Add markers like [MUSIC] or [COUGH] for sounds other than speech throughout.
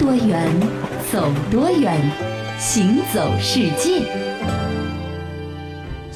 多远，走多远，行走世界。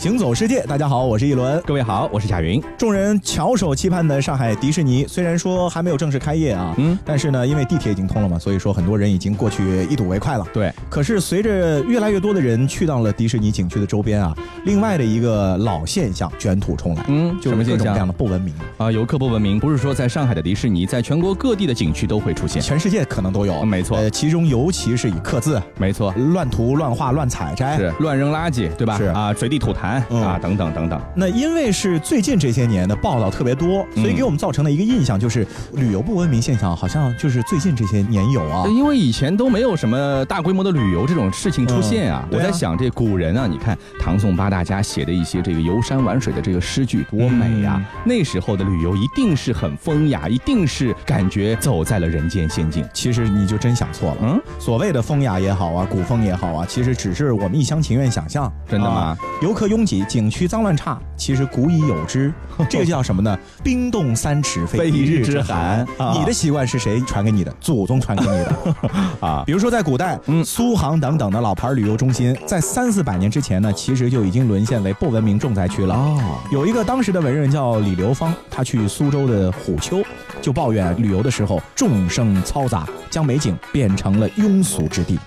行走世界，大家好，我是一轮。各位好，我是贾云。众人翘首期盼的上海迪士尼，虽然说还没有正式开业啊，嗯，但是呢，因为地铁已经通了嘛，所以说很多人已经过去一睹为快了。对。可是随着越来越多的人去到了迪士尼景区的周边啊，另外的一个老现象卷土重来，嗯，就是各种各样的不文明啊，游客不文明，不是说在上海的迪士尼，在全国各地的景区都会出现，全世界可能都有。没错。呃，其中尤其是以刻字，没错，乱涂乱画乱采摘，是乱扔垃圾，对吧？是啊，随地吐痰啊，等等。等等，那因为是最近这些年的报道特别多，所以给我们造成的一个印象，就是旅游不文明现象好像就是最近这些年有啊。因为以前都没有什么大规模的旅游这种事情出现啊。我在想，这古人啊，你看唐宋八大家写的一些这个游山玩水的这个诗句多美呀！那时候的旅游一定是很风雅，一定是感觉走在了人间仙境。其实你就真想错了，嗯，所谓的风雅也好啊，古风也好啊，其实只是我们一厢情愿想象。真的吗？游客拥挤，景区脏。乱差，其实古已有之，[LAUGHS] 这个叫什么呢？冰冻三尺非一日之寒。你的习惯是谁传给你的？祖宗传给你的 [LAUGHS] 啊！比如说在古代，苏杭等等的老牌旅游中心，在三四百年之前呢，其实就已经沦陷为不文明重灾区了。哦，有一个当时的文人叫李流芳，他去苏州的虎丘，就抱怨旅游的时候众生嘈杂，将美景变成了庸俗之地。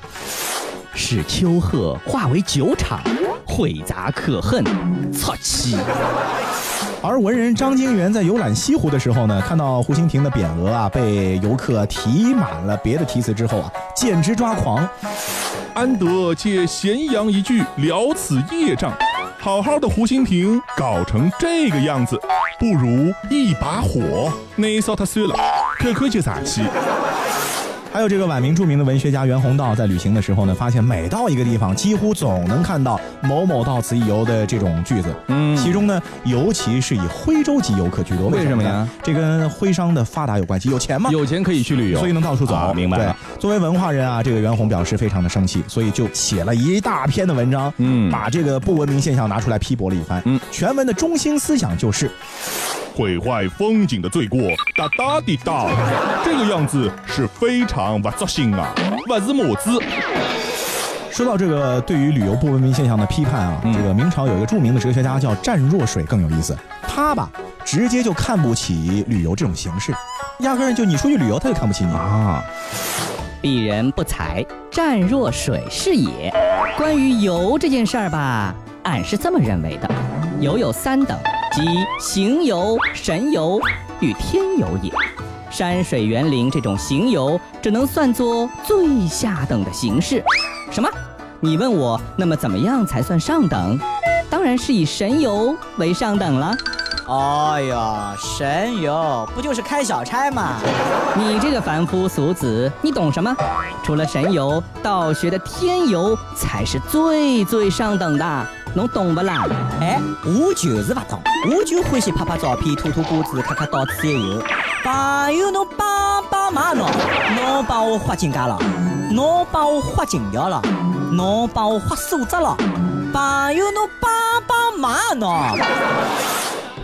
使丘壑化为酒场，晦杂可恨，操气。而文人张经元在游览西湖的时候呢，看到湖心亭的匾额啊被游客题满了别的题词之后啊，简直抓狂。安得借咸阳一句了此业障？好好的湖心亭搞成这个样子，不如一把火内烧它算了，可可就撒气。还有这个晚明著名的文学家袁宏道，在旅行的时候呢，发现每到一个地方，几乎总能看到“某某到此一游”的这种句子。嗯，其中呢，尤其是以徽州籍游客居多。为什么呀？这跟徽商的发达有关系，有钱吗？有钱可以去旅游，所以能到处走。明白。对，作为文化人啊，这个袁宏表示非常的生气，所以就写了一大篇的文章，嗯，把这个不文明现象拿出来批驳了一番。嗯，全文的中心思想就是。毁坏风景的罪过，哒哒滴哒，这个样子是非常不作兴啊，不是么子。说到这个对于旅游不文明现象的批判啊，这个明朝有一个著名的哲学家叫湛若水更有意思，他吧直接就看不起旅游这种形式，压根儿就你出去旅游他就看不起你啊。鄙人不才，湛若水是也。关于游这件事儿吧，俺是这么认为的，游有三等。即行游、神游与天游也。山水园林这种行游，只能算作最下等的形式。什么？你问我，那么怎么样才算上等？当然是以神游为上等了。哎呀，神游不就是开小差吗？你这个凡夫俗子，你懂什么？除了神游，道学的天游才是最最上等的。侬懂不啦？哎，我就是不懂，我就欢喜拍拍照片、吐吐果子、看看到此一游。朋友，侬帮帮忙侬，侬帮我花金家了，侬帮我花金条了，侬帮我花素质了。朋友，侬帮帮忙侬。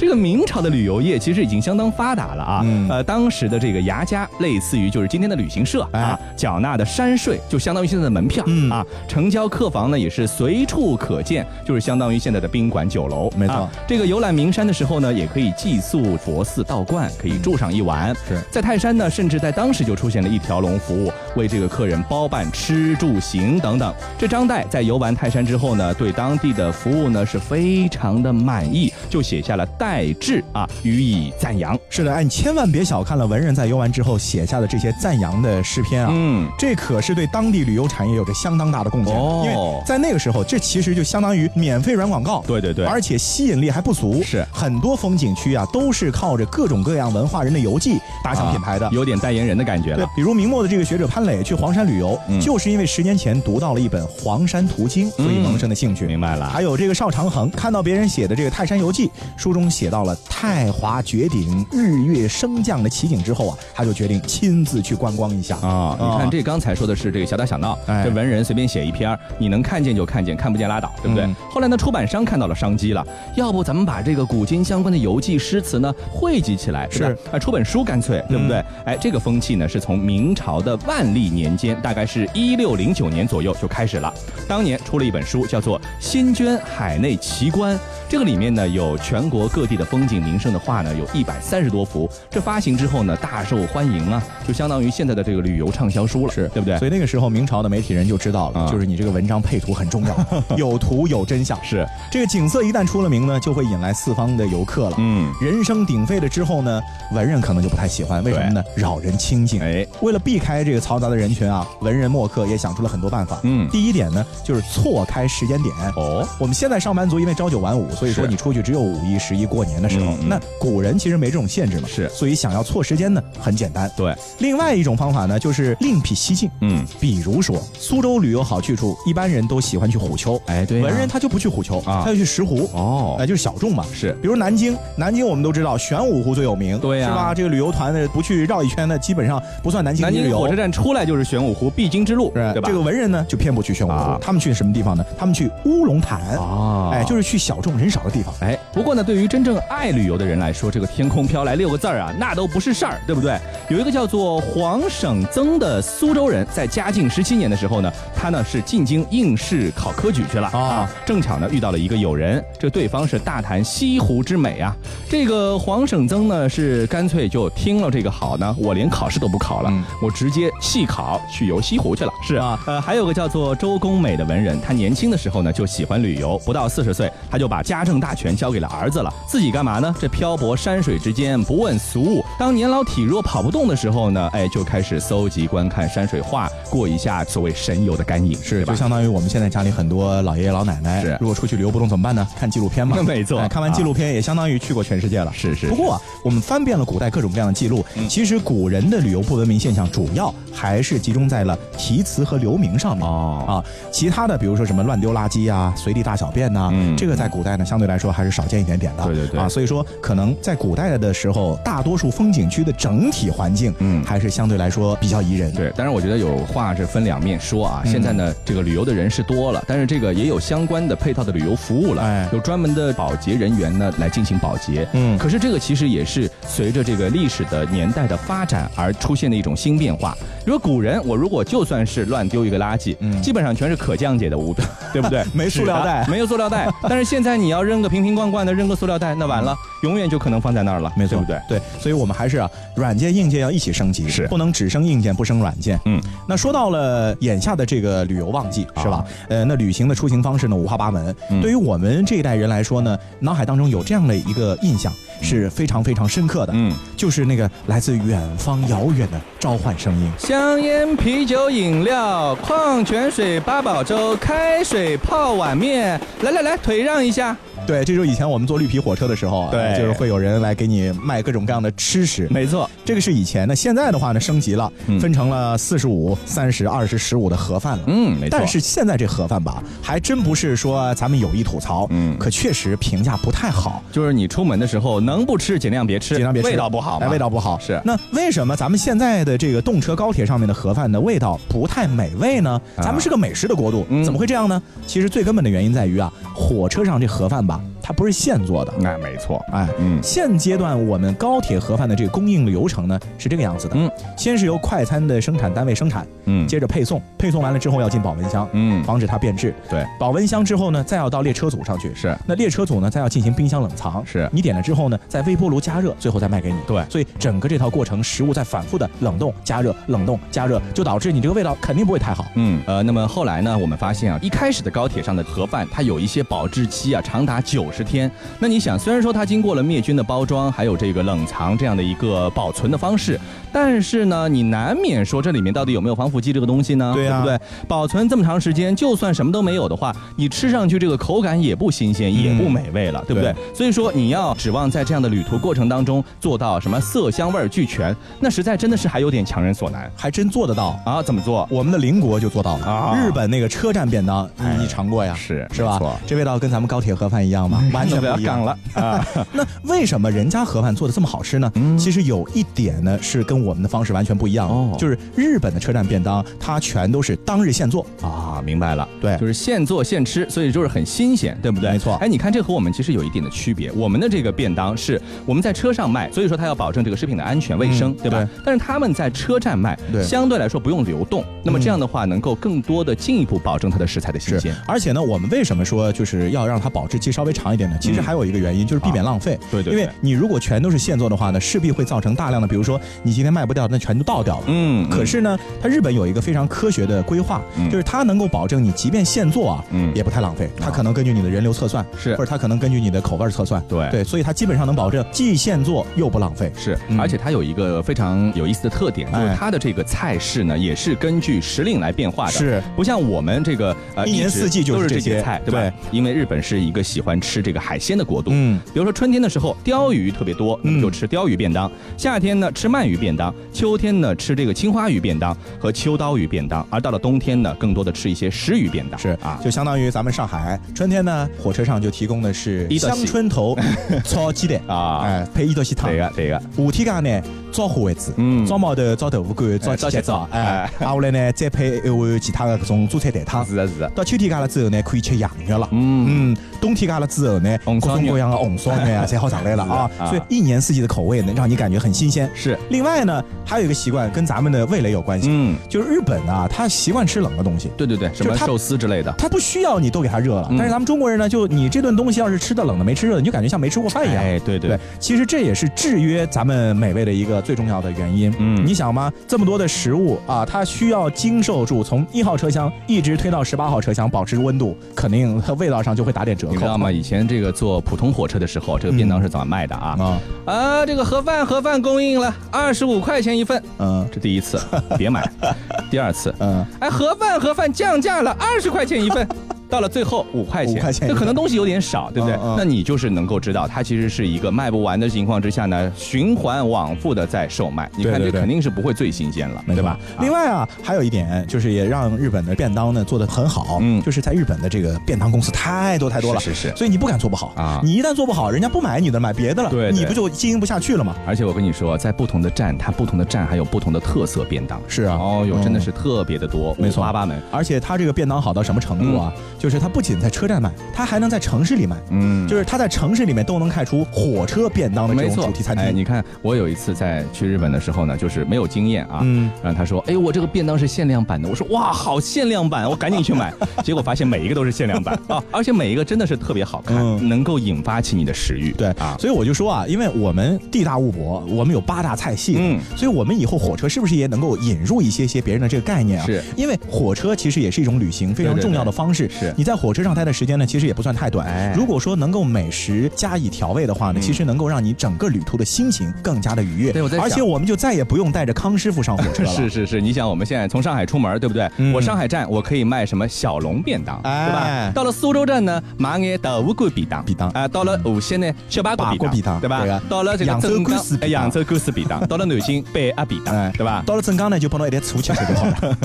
这个明朝的旅游业其实已经相当发达了啊，呃，当时的这个牙家类似于就是今天的旅行社啊，缴纳的山税就相当于现在的门票啊，成交客房呢也是随处可见，就是相当于现在的宾馆酒楼。没错，这个游览名山的时候呢，也可以寄宿佛寺道观，可以住上一晚。是在泰山呢，甚至在当时就出现了一条龙服务，为这个客人包办吃住行等等。这张岱在游玩泰山之后呢，对当地的服务呢是非常的满意，就写下了。代志啊，予以赞扬。是的，哎，你千万别小看了文人在游玩之后写下的这些赞扬的诗篇啊，嗯，这可是对当地旅游产业有着相当大的贡献。哦，因为在那个时候，这其实就相当于免费软广告。对对对，而且吸引力还不俗。是很多风景区啊，都是靠着各种各样文化人的游记打响品牌的，有点代言人的感觉了。对，比如明末的这个学者潘磊去黄山旅游，就是因为十年前读到了一本《黄山图经》，所以萌生的兴趣。明白了。还有这个邵长恒看到别人写的这个《泰山游记》。气。书中写到了太华绝顶、日月升降的奇景之后啊，他就决定亲自去观光一下啊。你看这刚才说的是这个小打小闹，这文人随便写一篇，你能看见就看见，看不见拉倒，对不对？后来呢，出版商看到了商机了，要不咱们把这个古今相关的游记诗词呢汇集起来，是啊，出本书干脆，对不对？哎，这个风气呢是从明朝的万历年间，大概是一六零九年左右就开始了。当年出了一本书，叫做《新捐海内奇观》，这个里面呢有全国各地的风景名胜的画呢，有一百三十多幅。这发行之后呢，大受欢迎啊，就相当于现在的这个旅游畅销书了，是对不对？所以那个时候明朝的媒体人就知道了，就是你这个文章配图很重要，[LAUGHS] 有图有真相。是这个景色一旦出了名呢，就会引来四方的游客了。嗯，人声鼎沸了之后呢，文人可能就不太喜欢，为什么呢？扰人清静。哎，为了避开这个嘈杂的人群啊，文人墨客也想出了很多办法。嗯，第一点呢，就是错开时间点。哦，我们现在上班族因为朝九晚五，所以说你出去只有五一、十一过年的时候。那古人其实没这种限制嘛，是，所以想要错时间呢，很简单。对，另外一种方法呢，就是另辟蹊径。嗯，比如说苏州旅游好去处，一般人都喜欢去虎丘。哎，对，文人他就不去虎丘啊，他就去石湖。哦，哎，就是小众嘛。是，比如南京，南京我们都知道玄武湖最有名，对呀，是吧？这个旅游团呢，不去绕一圈呢，基本上不算南京旅游。火车站出来就是玄武湖必经之路，对吧？这个文人呢，就偏不去玄武湖，他们去什么地方呢？他们去乌龙潭。啊，哎，就是去小众人少的地方。哎，不过呢，对于真正爱旅游的人来说，这个天空飘来六个字儿啊，那都不是事儿，对不对？有一个叫做黄省曾的苏州人，在嘉靖十七年的时候呢，他呢是进京应试考科举去了啊，正巧呢遇到了一个友人，这对方是大谈西湖之美啊。这个黄省曾呢是干脆就听了这个好呢，我连考试都不考了，我直接弃考去游西湖去了。是啊，呃，还有个叫做周公美的文人，他年轻的时候呢就喜欢旅游，不到四十岁他就把家政大权交为了儿子了，自己干嘛呢？这漂泊山水之间，不问俗物。当年老体弱跑不动的时候呢，哎，就开始搜集观看山水画，过一下所谓神游的干瘾，是就相当于我们现在家里很多老爷爷老奶奶，是。如果出去旅游不动怎么办呢？看纪录片嘛，[LAUGHS] 没错，看完纪录片也相当于去过全世界了，[LAUGHS] 是是。不过我们翻遍了古代各种各样的记录，其实古人的旅游不文明现象主要还是集中在了题词和留名上面。哦。啊，其他的比如说什么乱丢垃圾啊、随地大小便呐，这个在古代呢相对来说还是少见一点点的，对对对。啊，所以说可能在古代的时候，大多数风景区的整体环境，嗯，还是相对来说比较宜人。对，当然我觉得有话是分两面说啊。现在呢，这个旅游的人是多了，但是这个也有相关的配套的旅游服务了，哎，有专门的保洁人员呢来进行保洁。嗯，可是这个其实也是随着这个历史的年代的发展而出现的一种新变化。比如古人，我如果就算是乱丢一个垃圾，嗯，基本上全是可降解的物品，[LAUGHS] 对不对？[LAUGHS] 没塑料袋，没有塑料袋。[LAUGHS] 但是现在你要扔个瓶瓶罐罐的，扔个塑料袋，那完了，永远就可能放在那儿了，没错，对不对？对，所以我们还是啊，软件硬件要一起升级，是不能只升硬件不升软件。嗯，那说到了眼下的这个旅游旺季，是吧？呃，那旅行的出行方式呢五花八门。对于我们这一代人来说呢，脑海当中有这样的一个印象是非常非常深刻的，嗯，就是那个来自远方遥远的召唤声音，香烟、啤酒、饮料、矿泉水、八宝粥、开水泡碗面，来来来，腿让一下。对，这就是以前我们坐绿皮火车的时候，对，就是会有人来给你卖各种各样的吃食。没错，这个是以前的，现在的话呢，升级了，分成了四十五、三十、二十、十五的盒饭了。嗯，没错。但是现在这盒饭吧，还真不是说咱们有意吐槽，嗯，可确实评价不太好。就是你出门的时候能不吃尽量别吃，尽量别吃，味道不好，哎，味道不好。是。那为什么咱们现在的这个动车高铁上面的盒饭的味道不太美味呢？咱们是个美食的国度，怎么会这样呢？其实最根本的原因在于啊，火车上这盒饭吧。它不是现做的，那没错，哎，嗯，现阶段我们高铁盒饭的这个供应流程呢是这个样子的，嗯，先是由快餐的生产单位生产，嗯，接着配送，配送完了之后要进保温箱，嗯，防止它变质，对，保温箱之后呢，再要到列车组上去，是，那列车组呢再要进行冰箱冷藏，是，你点了之后呢，在微波炉加热，最后再卖给你，对，所以整个这套过程，食物在反复的冷冻加热，冷冻加热，就导致你这个味道肯定不会太好，嗯，呃，那么后来呢，我们发现啊，一开始的高铁上的盒饭，它有一些保质期啊，长达九十天，那。你想，虽然说它经过了灭菌的包装，还有这个冷藏这样的一个保存的方式，但是呢，你难免说这里面到底有没有防腐剂这个东西呢？对不对？保存这么长时间，就算什么都没有的话，你吃上去这个口感也不新鲜，也不美味了，对不对？所以说你要指望在这样的旅途过程当中做到什么色香味俱全，那实在真的是还有点强人所难，还真做得到啊？怎么做？我们的邻国就做到了啊！日本那个车站便当，你尝过呀？是是吧？这味道跟咱们高铁盒饭一样吗？完全不一样了啊。[LAUGHS] 那为什么人家盒饭做的这么好吃呢？其实有一点呢是跟我们的方式完全不一样哦，就是日本的车站便当，它全都是当日现做啊。明白了，对，就是现做现吃，所以就是很新鲜，对不对？没错。哎，你看这和我们其实有一点的区别，我们的这个便当是我们在车上卖，所以说它要保证这个食品的安全卫生，对吧？但是他们在车站卖，相对来说不用流动，那么这样的话能够更多的进一步保证它的食材的新鲜。而且呢，我们为什么说就是要让它保质期稍微长一点呢？其实还有一个原因就是避免浪费。对对。因为你如果全都是现做的话呢，势必会造成大量的，比如说你今天卖不掉，那全都倒掉了。嗯。可是呢，它日本有一个非常科学的规划，就是它能够保证你即便现做啊，嗯，也不太浪费。它可能根据你的人流测算，是，或者它可能根据你的口味测算，对对，所以它基本上能保证既现做又不浪费。是，而且它有一个非常有意思的特点，就是它的这个菜式呢，也是根据时令来变化的。是，不像我们这个呃一年四季就是这些菜，对吧？因为日本是一个喜欢吃这个海鲜的国度。嗯，比如说春天的时候，鲷鱼特别多，那么就吃鲷鱼便当；夏天呢，吃鳗鱼便当；秋天呢，吃这个青花鱼便当。和秋刀鱼便当；而到了冬天呢，更多的吃一些石鱼便当。是啊，就相当于咱们上海春天呢，火车上就提供的是香椿头炒鸡蛋。[LAUGHS] 啊，哎，配一道西汤。对个，对个。夏天家呢，炒虾丸子，嗯，炒毛豆，炒豆腐干，炒鸡蛋，哎，啊，后来呢，再配一碗其他的各种蔬菜蛋汤。是的，是的。到秋天家了之后呢，可以吃羊肉了。嗯嗯。冬天家了之后呢，各种各样的红烧肉 [LAUGHS] 啊，才好上来了啊。所以一年四季的口味能让你感觉很新鲜。是。另外呢，还有一个习惯跟咱们的味蕾有关系。嗯。就是日本啊，他习惯吃冷的东西。对对对，什么寿司之类的。他不需要你都给他热了，但是咱们中国人呢，就你这顿东西要是吃的冷的没吃热的，你就感觉像没吃过饭一样。哎，对对。其实这也是制约咱们美味的一个最重要的原因。嗯。你想吗？这么多的食物啊，它需要经受住从一号车厢一直推到十八号车厢，保持温度，肯定它味道上就会打点折扣。你知道吗？以前这个坐普通火车的时候，这个便当是怎么卖的啊？啊啊！这个盒饭盒饭供应了二十五块钱一份。嗯，这第一次，别买。[LAUGHS] 第二次，嗯，哎，盒饭盒饭降价了二十块钱一份。到了最后五块钱，五块钱，这可能东西有点少，对不对？那你就是能够知道，它其实是一个卖不完的情况之下呢，循环往复的在售卖。你看这肯定是不会最新鲜了，对吧？另外啊，还有一点就是也让日本的便当呢做的很好，嗯，就是在日本的这个便当公司太多太多了，是是，所以你不敢做不好啊。你一旦做不好，人家不买你的，买别的了，对，你不就经营不下去了吗？而且我跟你说，在不同的站，它不同的站还有不同的特色便当，是啊，哦哟，真的是特别的多，没错，八八门。而且它这个便当好到什么程度啊？就是它不仅在车车站卖，它还能在城市里卖，嗯，就是它在城市里面都能开出火车便当的这种主题餐厅。哎，你看，我有一次在去日本的时候呢，就是没有经验啊，嗯，然后他说，哎，我这个便当是限量版的，我说哇，好限量版，我赶紧去买，[LAUGHS] 结果发现每一个都是限量版啊，而且每一个真的是特别好看，能够引发起你的食欲。对啊，所以我就说啊，因为我们地大物博，我们有八大菜系，嗯，所以我们以后火车是不是也能够引入一些些别人的这个概念啊？是，因为火车其实也是一种旅行非常重要的方式。是，你在火车上待的。时间呢，其实也不算太短。如果说能够美食加以调味的话呢，其实能够让你整个旅途的心情更加的愉悦。对，而且我们就再也不用带着康师傅上火车了。[LAUGHS] 是是是，你想我们现在从上海出门，对不对？我上海站我可以卖什么小笼便当，对吧？到了苏州站呢，买眼豆腐干便当，便当。啊，到了无锡呢，小八卦便当，对吧？到了这个扬州干丝，扬州干丝便当。[LAUGHS] 到了南京，北鸭便当，对吧？到了镇江呢，就碰到一点醋吃就好了。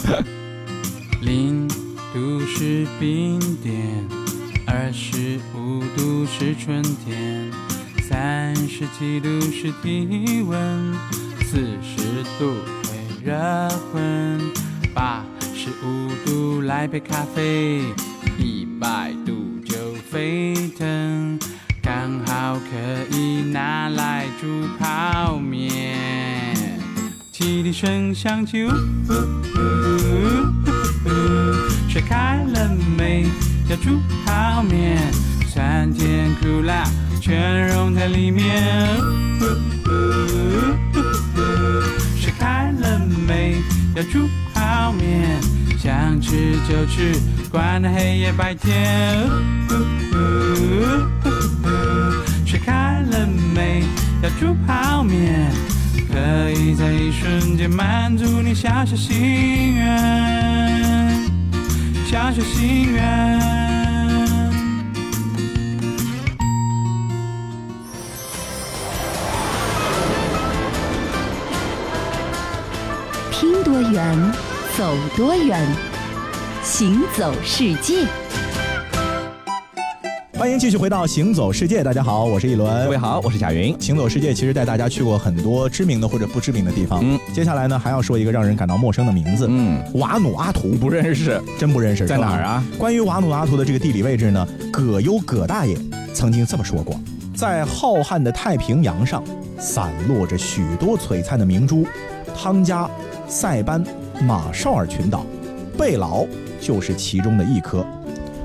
[LAUGHS] 零度是冰点。二十五度是春天，三十七度是体温，四十度会热昏，八十五度来杯咖啡，一百度就沸腾，刚好可以拿来煮泡面。汽笛声响起，水开了没？要煮泡面，酸甜苦辣全融在里面。水开了没？要煮泡面，想吃就吃，管它黑夜白天。水开了没？要煮泡面，可以在一瞬间满足你小小心愿，小小心愿。多远，走多远，行走世界。欢迎继续回到《行走世界》，大家好，我是一轮。各位好，我是贾云。行走世界其实带大家去过很多知名的或者不知名的地方。嗯，接下来呢还要说一个让人感到陌生的名字。嗯，瓦努阿图不认识，真不认识，在哪儿啊？关于瓦努阿图的这个地理位置呢，葛优葛大爷曾经这么说过：在浩瀚的太平洋上，散落着许多璀璨的明珠，汤加、塞班、马绍尔群岛、贝劳就是其中的一颗。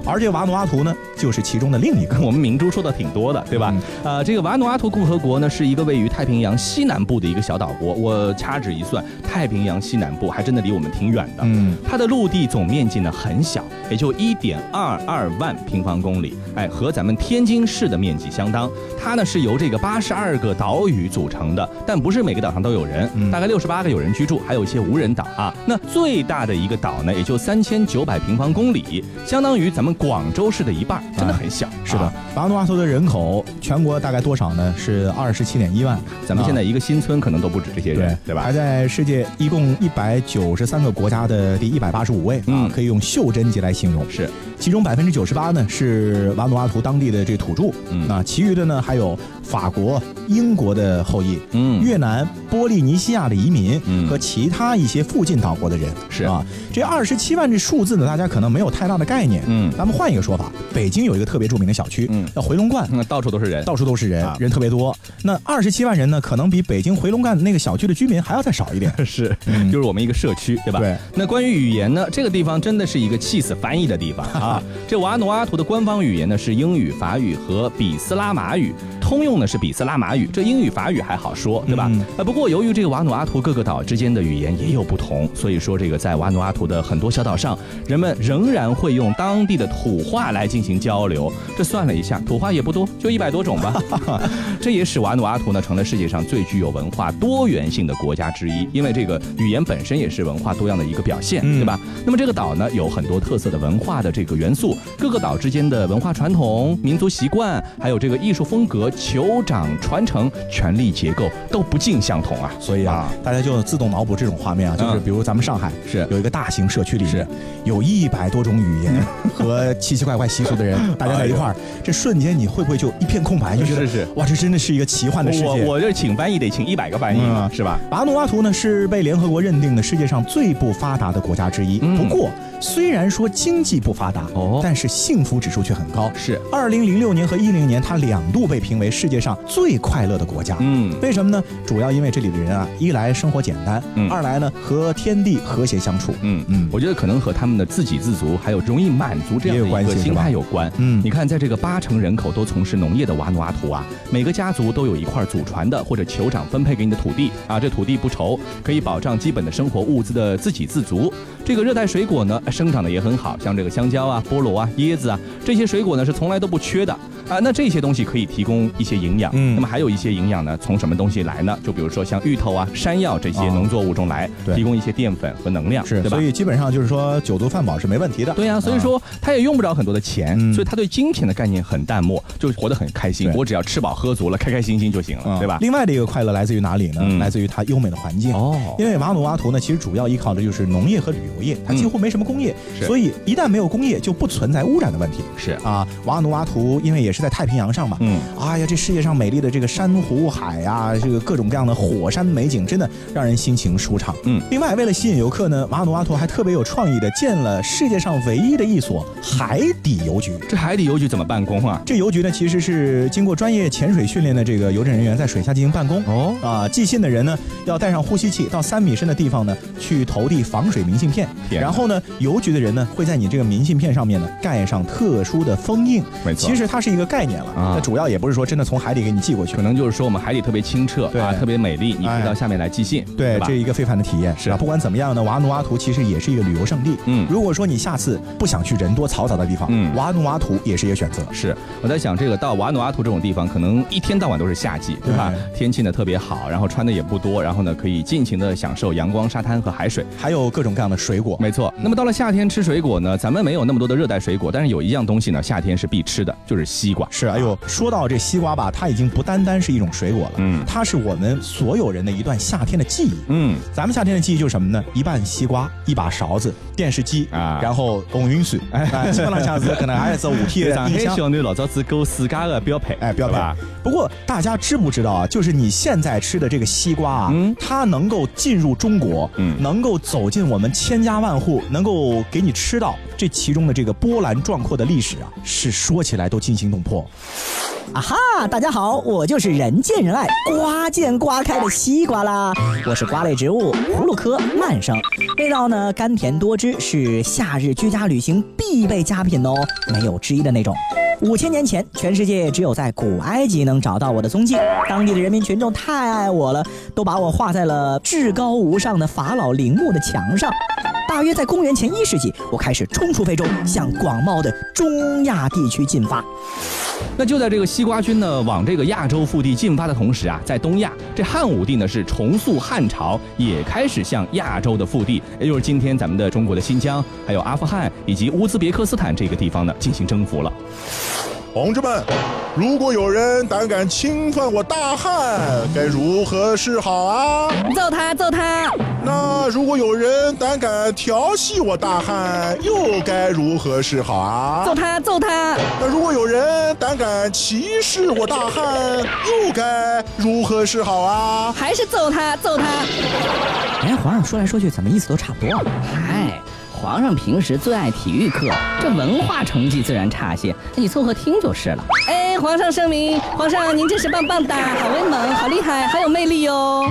而这个瓦努阿图呢，就是其中的另一个。[LAUGHS] 我们明珠说的挺多的，对吧？呃，这个瓦努阿图共和国呢，是一个位于太平洋西南部的一个小岛国。我掐指一算，太平洋西南部还真的离我们挺远的。嗯，它的陆地总面积呢很小，也就一点二二万平方公里，哎，和咱们天津市的面积相当。它呢是由这个八十二个岛屿组成的，但不是每个岛上都有人，大概六十八个有人居住，还有一些无人岛啊。那最大的一个岛呢，也就三千九百平方公里，相当于咱们。广州市的一半，真的很小。是的，瓦努阿图的人口全国大概多少呢？是二十七点一万。咱们现在一个新村可能都不止这些人，对吧？排在世界一共一百九十三个国家的第一百八十五位啊，可以用袖珍级来形容。是，其中百分之九十八呢是瓦努阿图当地的这土著，嗯啊，其余的呢还有法国、英国的后裔，嗯，越南、波利尼西亚的移民，嗯，和其他一些附近岛国的人。是啊，这二十七万这数字呢，大家可能没有太大的概念，嗯，咱们。换一个说法，北京有一个特别著名的小区，嗯，叫回龙观，那到处都是人，到处都是人，人特别多。那二十七万人呢，可能比北京回龙观那个小区的居民还要再少一点。[LAUGHS] 是，就是我们一个社区，对吧？对。那关于语言呢，这个地方真的是一个气死翻译的地方啊。[LAUGHS] 这瓦努阿图的官方语言呢是英语、法语和比斯拉马语，通用的是比斯拉马语。这英语、法语还好说，对吧？呃，不过由于这个瓦努阿图各个岛之间的语言也有不同，所以说这个在瓦努阿图的很多小岛上，人们仍然会用当地的土话来进行交流。这算了一下，土话也不多，就一百多种吧。[LAUGHS] 这也使瓦努阿图呢成了世界上最具有文化多元性的国家之一，因为这个语言本身也是文化多样的一个表现，对吧？那么这个岛呢有很多特色的文化的这个元素，各个岛之间的文化传统、民族习惯，还有这个艺术风格、酋长传承、权力结构都不尽相同啊。所以啊，大家就自动脑补这种画面啊，就是比如咱们上海是有一个大型社区里是有一百多种语言和奇奇怪怪习俗的人，[LAUGHS] 大家在一块儿，这瞬间你会不会就一片空白？就觉得是哇，这真的是一个奇幻的世界。我我这请翻译得请一百个翻译啊，是吧？瓦努阿图呢是被联合国认定的世界上最不发达的国家之一。不过，虽然说经济不发达，哦，但是幸福指数却很高。是，二零零六年和一零年，它两度被评为世界上最快乐的国家。嗯，为什么呢？主要因为这里的人啊，一来生活简单，嗯二来呢和天地和谐相处。嗯嗯，我觉得可能和他们的自给自足，还有容易满足这样的一个心态有关。嗯，你看，在这个八成人口都从事农业的瓦努阿图啊，每个家族都有一块祖传的或者酋长分配给你的土地啊，这土地不愁，可以保障基本的生活物资的自给自足。这个热带水果呢，生长的也很好，像这个香蕉啊、菠萝啊、椰子啊，这些水果呢是从来都不缺的。啊。那这些东西可以提供一些营养，嗯，那么还有一些营养呢，从什么东西来呢？就比如说像芋头啊、山药这些农作物中来，提供一些淀粉和能量，是，对吧？所以基本上就是说酒足饭饱是没问题的。对呀，所以说他也用不着很多的钱，所以他对金钱的概念很淡漠，就活得很开心。我只要吃饱喝足了，开开心心就行了，对吧？另外的一个快乐来自于哪里呢？来自于它优美的环境哦。因为瓦努阿图呢，其实主要依靠的就是农业和旅游业，它几乎没什么工业，所以一旦没有工业，就不存在污染的问题。是啊，瓦努阿图因为也是在太平洋上嘛，嗯，哎呀，这世界上美丽的这个珊瑚海呀，这个各种各样的火山美景，真的让人心情舒畅。嗯，另外为了吸引游客呢，瓦努阿图还特别有创意的建了世界上唯一的一所海底邮局。这海底邮局怎么办公啊？这邮局呢，其实是经过专业潜水训练的这个邮政人员在水下进行办公。哦，啊，寄信的人呢要带上呼吸器到三米深的地方呢去投递防水明信片，然后呢，邮局的人呢会在你这个明信片上面呢盖上特殊的封印。没错，其实它是一个概念了，那主要也不是说真的从海里给你寄过去，可能就是说我们海底特别清澈啊，特别美丽，你可以到下面来寄信，对，这一个非凡的体验。是。啊。不管怎么样呢，瓦努阿图其实也是一个旅游胜地。嗯，如果说你下次不想去人多嘈杂的地方，嗯，瓦努阿图也是一个选择。是，我在想这个到瓦努阿图这种地方，可能一天到晚都是夏季，对。吧？天气呢特别好，然后穿的也不多，然后呢可以尽情的享受阳光、沙滩和海水，还有各种各样的水果。没错。那么到了夏天吃水果呢，咱们没有那么多的热带水果，但是有一样东西呢，夏天是必吃的，就是西西瓜。是，哎呦，说到这西瓜吧，它已经不单单是一种水果了，嗯，它是我们所有人的一段夏天的记忆。嗯，咱们夏天的记忆就是什么呢？一半西瓜，一把勺子，电视机啊，然后红云水，哎，基本上像是可能还是五上海小囡老早子够自家的标配，哎，标配。不过大家知不知道啊？就是你现在吃的这个西瓜啊，嗯，它能够进入中国，嗯，能够走进我们千家万户，能够给你吃到这其中的这个波澜壮阔的历史啊，是说起来都惊心动魄。啊哈！大家好，我就是人见人爱、瓜见瓜开的西瓜啦。我是瓜类植物葫芦科蔓生，味道呢甘甜多汁，是夏日居家旅行必备佳品哦，没有之一的那种。五千年前，全世界只有在古埃及能找到我的踪迹。当地的人民群众太爱我了，都把我画在了至高无上的法老陵墓的墙上。大约在公元前一世纪，我开始冲出非洲，向广袤的中亚地区进发。那就在这个西瓜军呢往这个亚洲腹地进发的同时啊，在东亚，这汉武帝呢是重塑汉朝，也开始向亚洲的腹地，也就是今天咱们的中国的新疆，还有阿富汗以及乌兹别克斯坦这个地方呢进行征服了。同志们，如果有人胆敢侵犯我大汉，该如何是好啊？揍他，揍他！那如果有人胆敢调戏我大汉，又该如何是好啊？揍他，揍他！那如果有人胆敢歧视我大汉，又该如何是好啊？还是揍他，揍他！哎，皇上说来说去，怎么意思都差不多？哎。皇上平时最爱体育课，这文化成绩自然差些，你凑合听就是了。哎，皇上圣明，皇上您真是棒棒哒，好威猛，好厉害，好有魅力哟。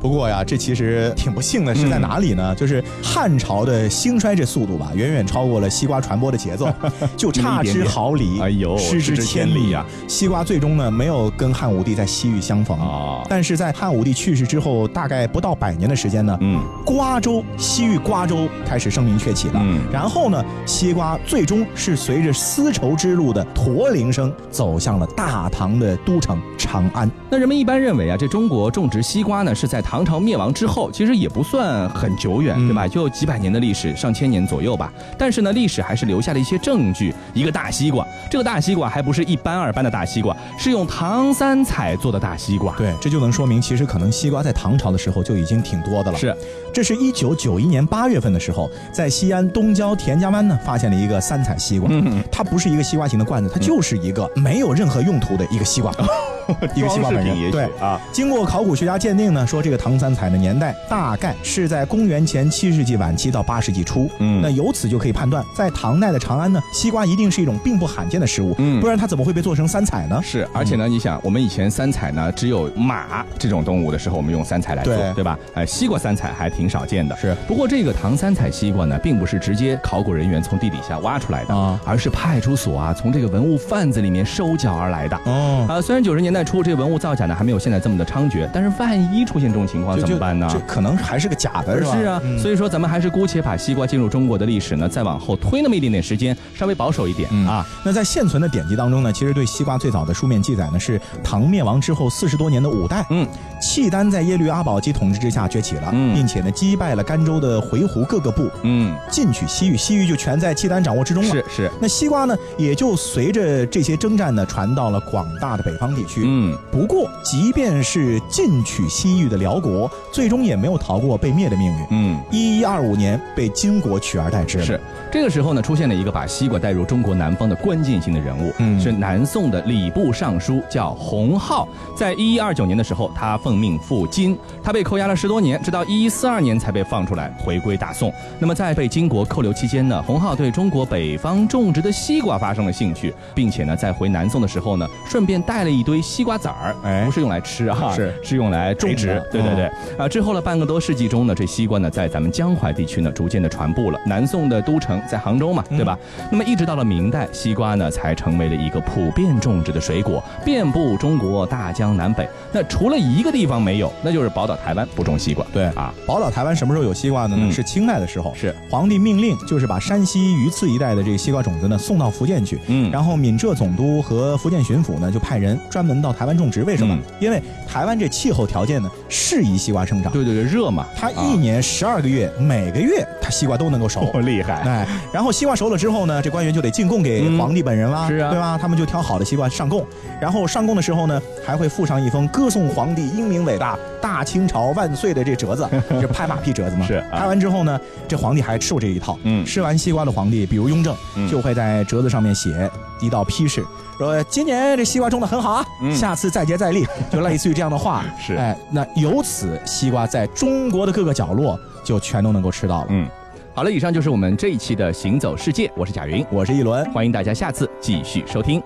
不过呀，这其实挺不幸的，是在哪里呢？就是汉朝的兴衰这速度吧，远远超过了西瓜传播的节奏，[LAUGHS] 就差之毫厘，哎呦，失之千里呀！西瓜最终呢，没有跟汉武帝在西域相逢啊。但是在汉武帝去世之后，大概不到百年的时间呢，嗯，瓜州西域瓜州开始声名鹊起了。嗯，然后呢，西瓜最终是随着丝绸之路的驼铃声，走向了大唐的都城长安。那人们一般认为啊，这中国种植西瓜呢，是在唐朝灭亡之后，其实也不算很久远，对吧？就几百年的历史，上千年左右吧。但是呢，历史还是留下了一些证据。一个大西瓜，这个大西瓜还不是一般二般的大西瓜，是用唐三彩做的大西瓜。对，这就能说明，其实可能西瓜在唐朝的时候就已经挺多的了。是，这是一九九一年八月份的时候，在西安东郊田家湾呢，发现了一个三彩西瓜。嗯，它不是一个西瓜型的罐子，它就是一个没有任何用途的一个西瓜。[LAUGHS] [LAUGHS] 一个西瓜本人。对啊，经过考古学家鉴定呢，说这个唐三彩的年代大概是在公元前七世纪晚期到八世纪初。嗯，那由此就可以判断，在唐代的长安呢，西瓜一定是一种并不罕见的食物。嗯，不然它怎么会被做成三彩呢？是，而且呢，你想，我们以前三彩呢，只有马这种动物的时候，我们用三彩来做，对吧？哎，西瓜三彩还挺少见的。是，不过这个唐三彩西瓜呢，并不是直接考古人员从地底下挖出来的啊，而是派出所啊从这个文物贩子里面收缴而来的。哦，啊，虽然九十年代初这个文物造假呢还没有现在这么的猖獗，但是万一出现这种情况怎么办呢？这可能还是个假的，是吧？是啊，所以说咱们还是姑且把西瓜进入中国的历史呢，再往后推那么一点点时间，稍微保守一点啊。那在现存的典籍当中呢，其实对西瓜最早的书面记载呢是唐灭亡之后四十多年的五代，嗯，契丹在耶律阿保机统治之下崛起了，并且呢击败了甘州的回鹘各个部，嗯，进取西域，西域就全在契丹掌握之中了。是是，那西瓜呢也就随着这些征战呢传到了广大的北方地区，嗯，不过即便是进取西域的辽国，最终也没有逃过被灭的命运，嗯，一一二五年被金国取而代之。是这个时候呢，出现了一个把西瓜带入中国南方的关键性的人物，嗯，是南宋的礼部尚书，叫洪浩。在一一二九年的时候，他奉命赴金，他被扣押了十多年，直到一一四二年才被放出来，回归大宋。那么在被金国扣留期间呢，洪浩对中国北方种植的西瓜发生了兴趣，并且呢，在回南宋的时候呢，顺便带了一堆西瓜籽儿，哎，不是用来吃啊，是是用来种植。对对对，啊，之后了半个多世纪中呢，这西瓜呢，在咱们江淮地区呢，逐渐的传播了。南宋的都城在杭州嘛，对吧？那么一直到了明代，西瓜呢，才成为了一个普遍种植的水果，遍布中国大江南北。那除了一个地方没有，那就是宝岛台湾不种西瓜。对啊，宝岛台湾什么时候有西瓜呢？是清代的时候，是皇帝命令，就是把山西榆次一带的这个西瓜种子呢送到福建去。嗯，然后闽浙总督和福建巡抚呢就派人专门轮到台湾种植，为什么？因为台湾这气候条件呢适宜西瓜生长。对对对，热嘛，它一年十二个月，每个月它西瓜都能够熟，[LAUGHS] 厉害。哎，然后西瓜熟了之后呢，这官员就得进贡给皇帝本人啦，是啊，对吧？他们就挑好的西瓜上贡，然后上贡的时候呢，还会附上一封歌颂皇帝英明伟大、大清朝万岁的这折子，[LAUGHS] 这拍马屁折子嘛。是，拍完之后呢，这皇帝还吃过这一套。嗯，吃完西瓜的皇帝，比如雍正，就会在折子上面写一道批示。说今年这西瓜种的很好啊，下次再接再厉，[LAUGHS] 就类似于这样的话。是，哎，那由此西瓜在中国的各个角落就全都能够吃到了。嗯，好了，以上就是我们这一期的行走世界，我是贾云，我是一轮，欢迎大家下次继续收听。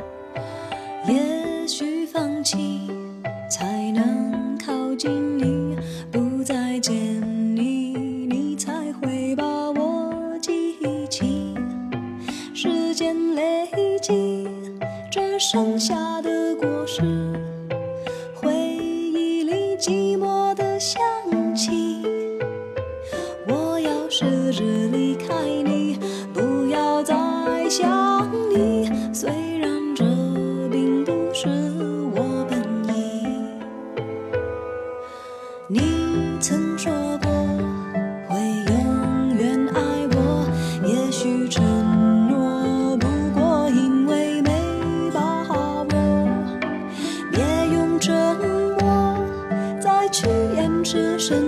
也这身